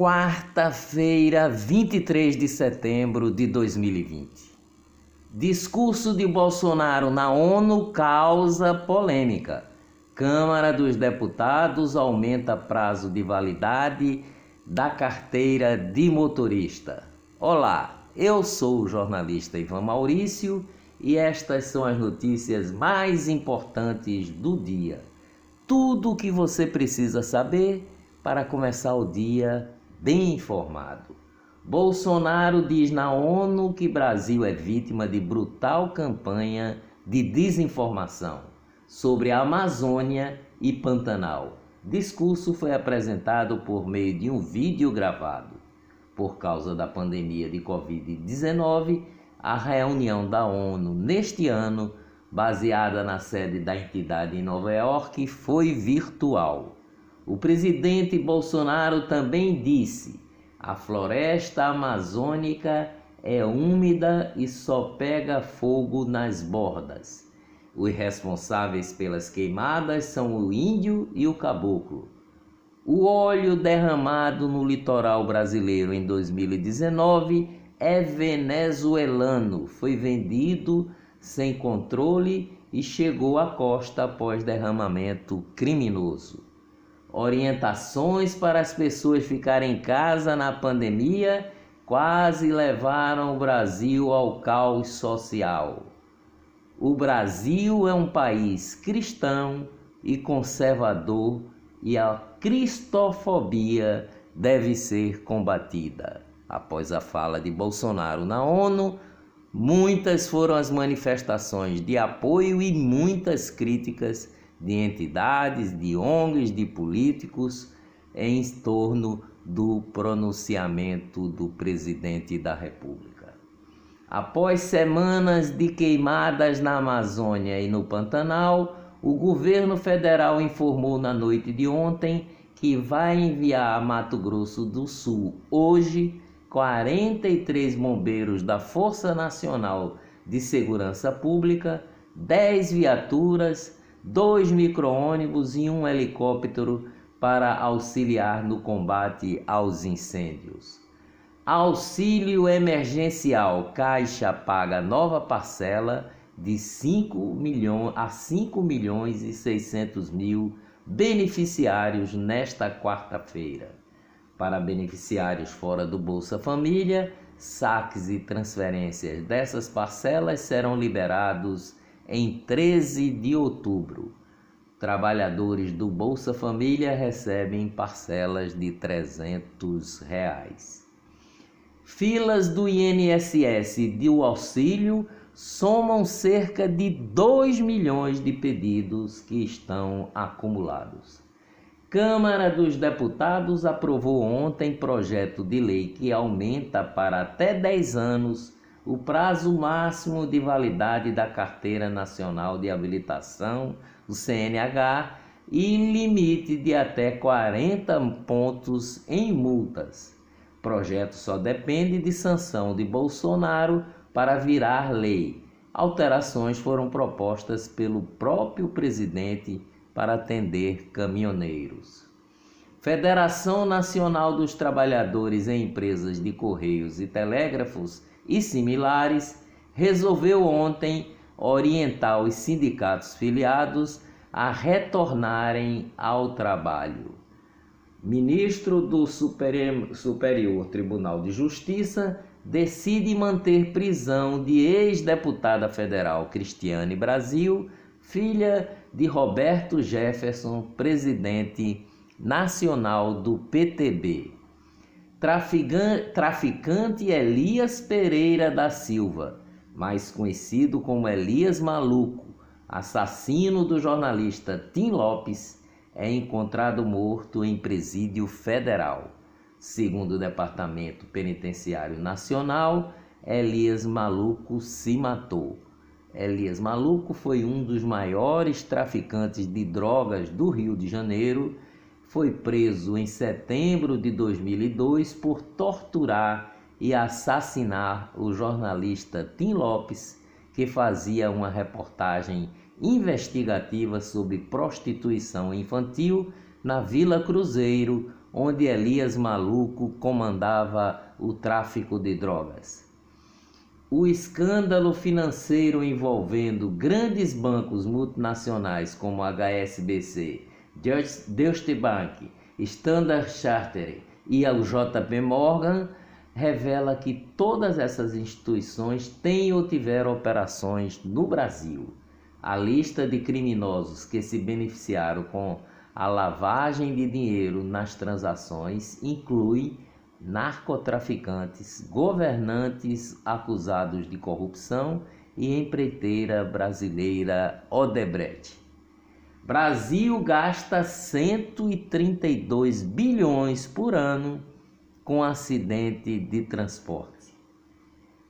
Quarta-feira, 23 de setembro de 2020. Discurso de Bolsonaro na ONU causa polêmica. Câmara dos Deputados aumenta prazo de validade da carteira de motorista. Olá, eu sou o jornalista Ivan Maurício e estas são as notícias mais importantes do dia. Tudo o que você precisa saber para começar o dia bem informado. Bolsonaro diz na ONU que Brasil é vítima de brutal campanha de desinformação sobre a Amazônia e Pantanal. Discurso foi apresentado por meio de um vídeo gravado. Por causa da pandemia de Covid-19, a reunião da ONU neste ano, baseada na sede da entidade em Nova York, foi virtual. O presidente Bolsonaro também disse: a floresta amazônica é úmida e só pega fogo nas bordas. Os responsáveis pelas queimadas são o índio e o caboclo. O óleo derramado no litoral brasileiro em 2019 é venezuelano, foi vendido sem controle e chegou à costa após derramamento criminoso orientações para as pessoas ficarem em casa na pandemia quase levaram o Brasil ao caos social. O Brasil é um país cristão e conservador e a cristofobia deve ser combatida. Após a fala de Bolsonaro na ONU, muitas foram as manifestações de apoio e muitas críticas de entidades, de ONGs, de políticos em torno do pronunciamento do presidente da República. Após semanas de queimadas na Amazônia e no Pantanal, o governo federal informou na noite de ontem que vai enviar a Mato Grosso do Sul hoje 43 bombeiros da Força Nacional de Segurança Pública, 10 viaturas dois micro-ônibus e um helicóptero para auxiliar no combate aos incêndios. Auxílio emergencial, Caixa paga nova parcela de 5 milhões a 5 milhões e 600 mil beneficiários nesta quarta-feira. Para beneficiários fora do Bolsa Família, saques e transferências dessas parcelas serão liberados em 13 de outubro. Trabalhadores do Bolsa Família recebem parcelas de 300 reais. Filas do INSS do auxílio somam cerca de 2 milhões de pedidos que estão acumulados. Câmara dos Deputados aprovou ontem projeto de lei que aumenta para até 10 anos o prazo máximo de validade da Carteira Nacional de Habilitação, o CNH, e limite de até 40 pontos em multas. O projeto só depende de sanção de Bolsonaro para virar lei. Alterações foram propostas pelo próprio presidente para atender caminhoneiros. Federação Nacional dos Trabalhadores em Empresas de Correios e Telégrafos e similares, resolveu ontem orientar os sindicatos filiados a retornarem ao trabalho. Ministro do Superior Tribunal de Justiça decide manter prisão de ex-deputada federal Cristiane Brasil, filha de Roberto Jefferson, presidente nacional do PTB traficante Elias Pereira da Silva, mais conhecido como Elias Maluco, assassino do jornalista Tim Lopes, é encontrado morto em presídio federal. Segundo o Departamento Penitenciário Nacional, Elias Maluco se matou. Elias Maluco foi um dos maiores traficantes de drogas do Rio de Janeiro foi preso em setembro de 2002 por torturar e assassinar o jornalista Tim Lopes, que fazia uma reportagem investigativa sobre prostituição infantil na Vila Cruzeiro, onde Elias Maluco comandava o tráfico de drogas. O escândalo financeiro envolvendo grandes bancos multinacionais como HSBC, Deutsche Bank, Standard Chartered e o JP Morgan revela que todas essas instituições têm ou tiveram operações no Brasil. A lista de criminosos que se beneficiaram com a lavagem de dinheiro nas transações inclui narcotraficantes, governantes acusados de corrupção e empreiteira brasileira Odebrecht. Brasil gasta 132 bilhões por ano com acidente de transporte.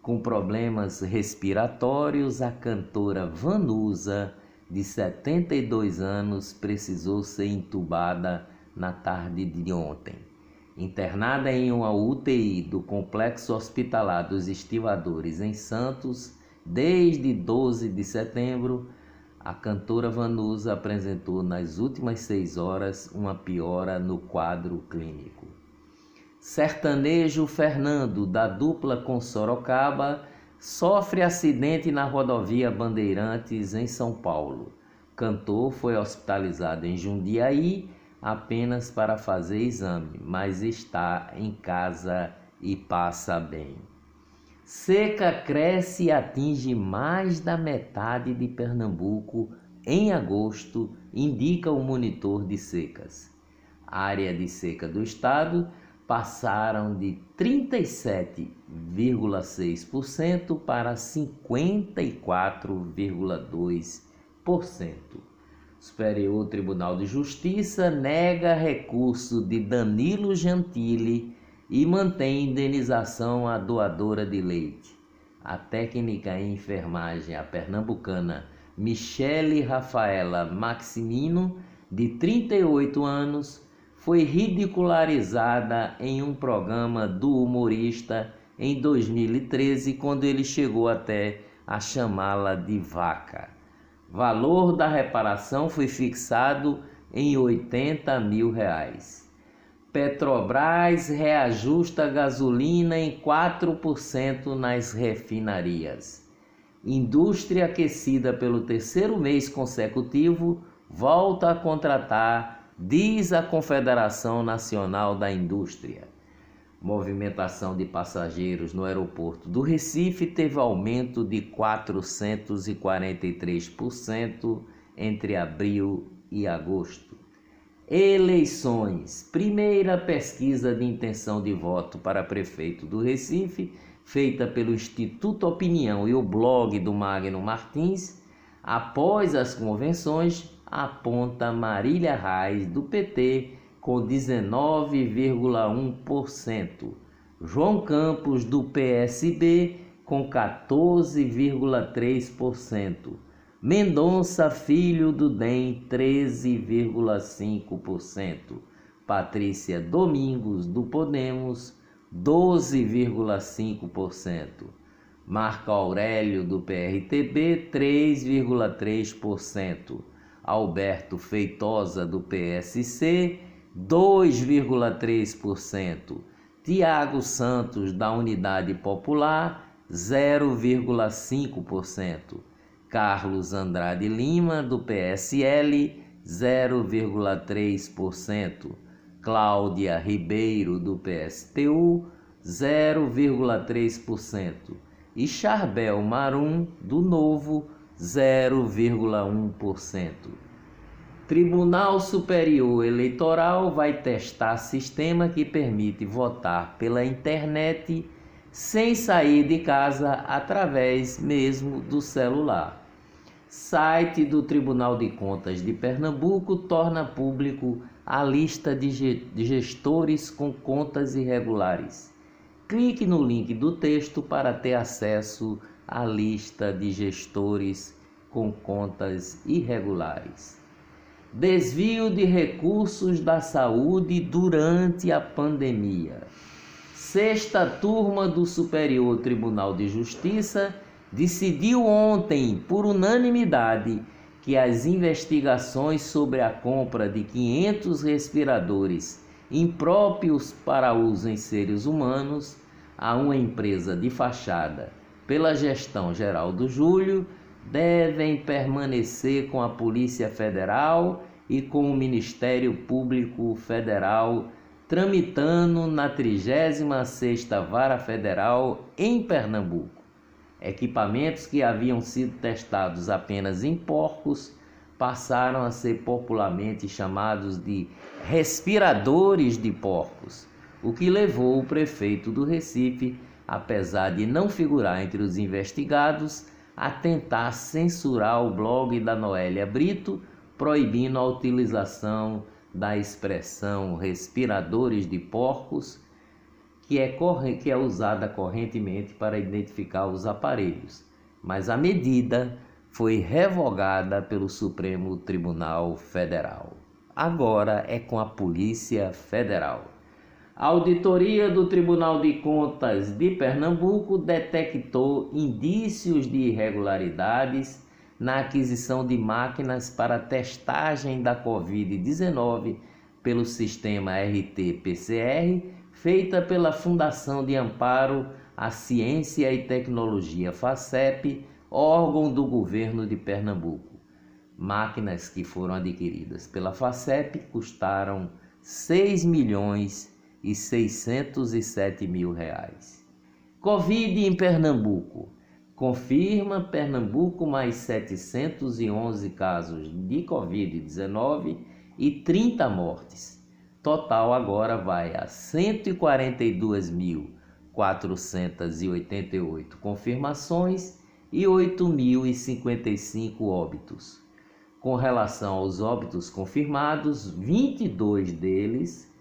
Com problemas respiratórios, a cantora Vanusa, de 72 anos, precisou ser entubada na tarde de ontem. Internada em uma UTI do Complexo Hospitalar dos Estivadores em Santos, desde 12 de setembro, a cantora Vanusa apresentou nas últimas seis horas uma piora no quadro clínico. Sertanejo Fernando, da dupla com Sorocaba, sofre acidente na rodovia Bandeirantes, em São Paulo. Cantor foi hospitalizado em Jundiaí apenas para fazer exame, mas está em casa e passa bem. Seca cresce e atinge mais da metade de Pernambuco em agosto, indica o monitor de secas. A área de seca do estado passaram de 37,6% para 54,2%. Superior Tribunal de Justiça nega recurso de Danilo Gentili e mantém indenização à doadora de leite. A técnica em enfermagem, a pernambucana Michele Rafaela Maximino, de 38 anos, foi ridicularizada em um programa do humorista em 2013, quando ele chegou até a chamá-la de vaca. Valor da reparação foi fixado em 80 mil reais. Petrobras reajusta gasolina em 4% nas refinarias. Indústria aquecida pelo terceiro mês consecutivo volta a contratar diz a Confederação Nacional da Indústria. Movimentação de passageiros no aeroporto do Recife teve aumento de 443% entre abril e agosto. Eleições. Primeira pesquisa de intenção de voto para prefeito do Recife, feita pelo Instituto Opinião e o blog do Magno Martins, após as convenções, aponta Marília Reis, do PT, com 19,1%. João Campos, do PSB, com 14,3%. Mendonça Filho do DEM, 13,5%. Patrícia Domingos, do Podemos, 12,5%. Marco Aurélio, do PRTB, 3,3%. Alberto Feitosa, do PSC, 2,3%. Tiago Santos, da Unidade Popular, 0,5%. Carlos Andrade Lima, do PSL, 0,3%. Cláudia Ribeiro, do PSTU, 0,3%. E Charbel Marum, do Novo, 0,1%. Tribunal Superior Eleitoral vai testar sistema que permite votar pela internet sem sair de casa através mesmo do celular. Site do Tribunal de Contas de Pernambuco torna público a lista de gestores com contas irregulares. Clique no link do texto para ter acesso a lista de gestores com contas irregulares. Desvio de recursos da saúde durante a pandemia. Sexta turma do Superior Tribunal de Justiça decidiu ontem, por unanimidade, que as investigações sobre a compra de 500 respiradores impróprios para uso em seres humanos a uma empresa de fachada pela gestão geral do Júlio devem permanecer com a Polícia Federal e com o Ministério Público Federal tramitando na 36ª Vara Federal em Pernambuco. Equipamentos que haviam sido testados apenas em porcos passaram a ser popularmente chamados de respiradores de porcos, o que levou o prefeito do Recife, apesar de não figurar entre os investigados, a tentar censurar o blog da Noélia Brito, proibindo a utilização da expressão respiradores de porcos, que é, que é usada correntemente para identificar os aparelhos. Mas a medida foi revogada pelo Supremo Tribunal Federal. Agora é com a Polícia Federal. A auditoria do Tribunal de Contas de Pernambuco detectou indícios de irregularidades na aquisição de máquinas para testagem da Covid-19 pelo sistema RT-PCR, feita pela Fundação de Amparo à Ciência e Tecnologia FACEP, órgão do governo de Pernambuco. Máquinas que foram adquiridas pela FACEP custaram 6 milhões e 607 mil reais. Covid em Pernambuco. Confirma Pernambuco mais 711 casos de Covid-19 e 30 mortes. Total agora vai a 142.488 confirmações e 8.055 óbitos. Com relação aos óbitos confirmados, 22 deles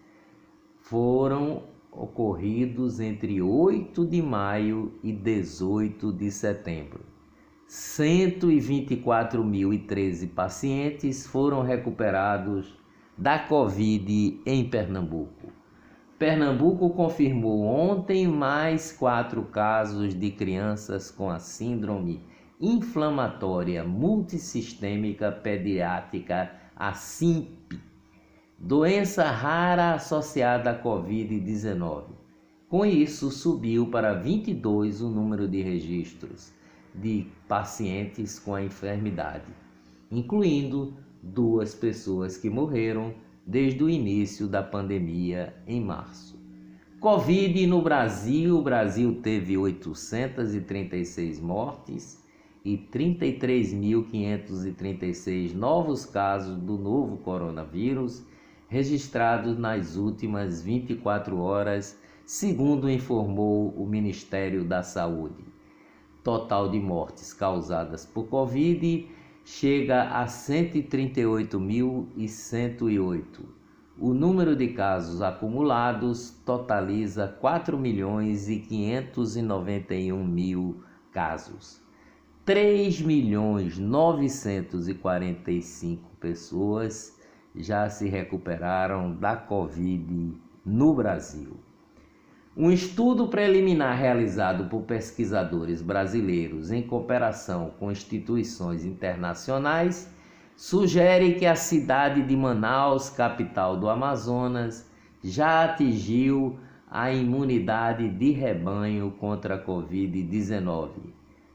foram ocorridos entre 8 de maio e 18 de setembro. 124.013 pacientes foram recuperados da Covid em Pernambuco. Pernambuco confirmou ontem mais quatro casos de crianças com a síndrome inflamatória multissistêmica pediátrica, a SIMP, doença rara associada à Covid-19. Com isso, subiu para 22 o número de registros de pacientes com a enfermidade, incluindo duas pessoas que morreram desde o início da pandemia em março. Covid no Brasil: o Brasil teve 836 mortes e 33.536 novos casos do novo coronavírus registrados nas últimas 24 horas, segundo informou o Ministério da Saúde. Total de mortes causadas por Covid chega a 138.108. O número de casos acumulados totaliza 4 milhões e 591 mil casos. 3 milhões 945 pessoas já se recuperaram da Covid no Brasil. Um estudo preliminar realizado por pesquisadores brasileiros em cooperação com instituições internacionais sugere que a cidade de Manaus, capital do Amazonas, já atingiu a imunidade de rebanho contra a Covid-19.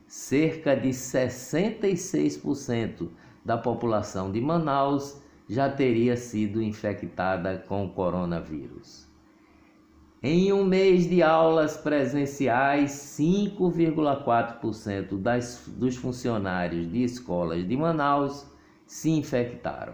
Cerca de 66% da população de Manaus já teria sido infectada com o coronavírus. Em um mês de aulas presenciais, 5,4% das, dos funcionários de escolas de Manaus se infectaram.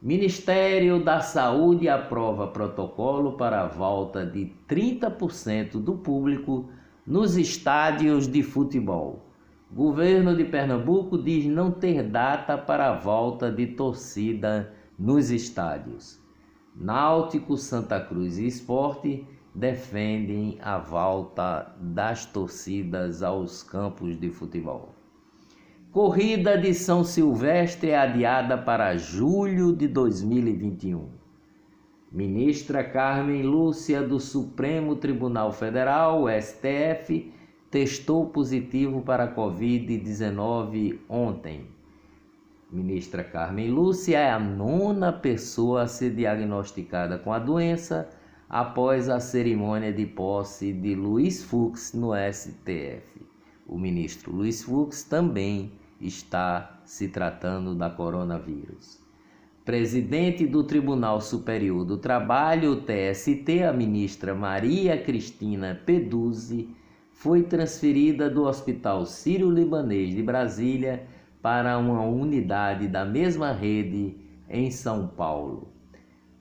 Ministério da Saúde aprova protocolo para a volta de 30% do público nos estádios de futebol. Governo de Pernambuco diz não ter data para a volta de torcida nos estádios. Náutico, Santa Cruz e Esporte defendem a volta das torcidas aos campos de futebol. Corrida de São Silvestre é adiada para julho de 2021. Ministra Carmen Lúcia do Supremo Tribunal Federal, STF, testou positivo para Covid-19 ontem. Ministra Carmen Lúcia é a nona pessoa a ser diagnosticada com a doença após a cerimônia de posse de Luiz Fux no STF. O ministro Luiz Fux também está se tratando da coronavírus. Presidente do Tribunal Superior do Trabalho, TST, a ministra Maria Cristina Peduzzi, foi transferida do Hospital Sírio-Libanês de Brasília para uma unidade da mesma rede em São Paulo.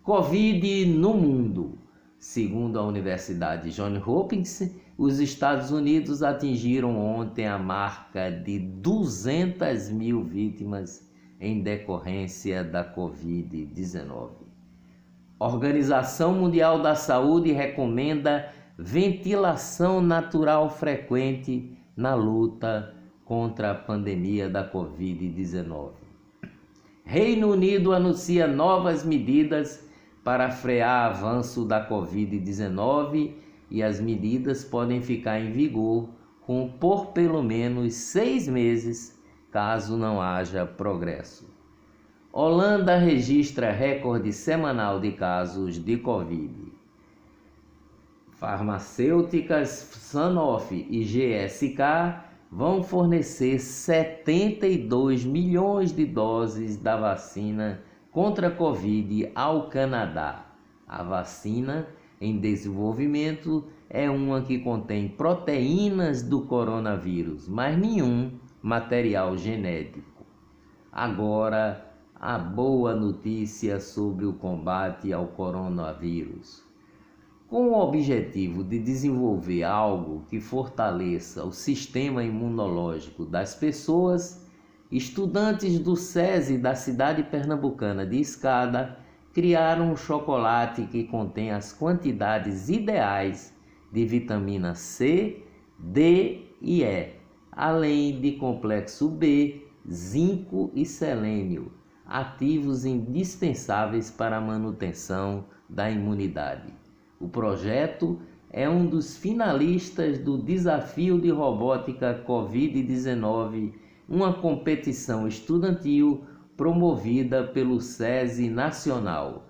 Covid no mundo. Segundo a Universidade Johns Hopkins, os Estados Unidos atingiram ontem a marca de 200 mil vítimas em decorrência da Covid-19. Organização Mundial da Saúde recomenda ventilação natural frequente na luta contra a pandemia da Covid-19. Reino Unido anuncia novas medidas para frear avanço da Covid-19 e as medidas podem ficar em vigor com, por pelo menos seis meses, caso não haja progresso. Holanda registra recorde semanal de casos de Covid. Farmacêuticas Sanofi e GSK vão fornecer 72 milhões de doses da vacina contra a Covid ao Canadá. A vacina em desenvolvimento é uma que contém proteínas do coronavírus, mas nenhum material genético. Agora, a boa notícia sobre o combate ao coronavírus. Com o objetivo de desenvolver algo que fortaleça o sistema imunológico das pessoas, Estudantes do SESI da cidade pernambucana de Escada criaram um chocolate que contém as quantidades ideais de vitamina C, D e E, além de complexo B, zinco e selênio, ativos indispensáveis para a manutenção da imunidade. O projeto é um dos finalistas do Desafio de Robótica Covid-19 uma competição estudantil promovida pelo SESI Nacional.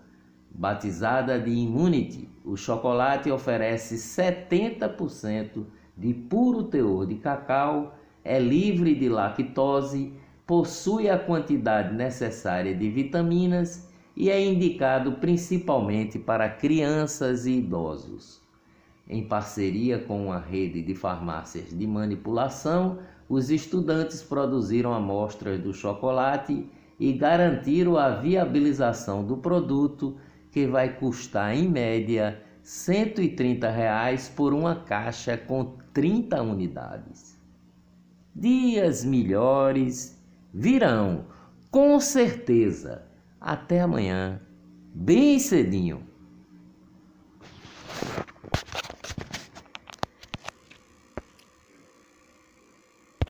Batizada de Immunity, o chocolate oferece 70% de puro teor de cacau, é livre de lactose, possui a quantidade necessária de vitaminas e é indicado principalmente para crianças e idosos. Em parceria com uma rede de farmácias de manipulação, os estudantes produziram amostras do chocolate e garantiram a viabilização do produto, que vai custar em média 130 reais por uma caixa com 30 unidades. Dias melhores virão, com certeza. Até amanhã, bem cedinho.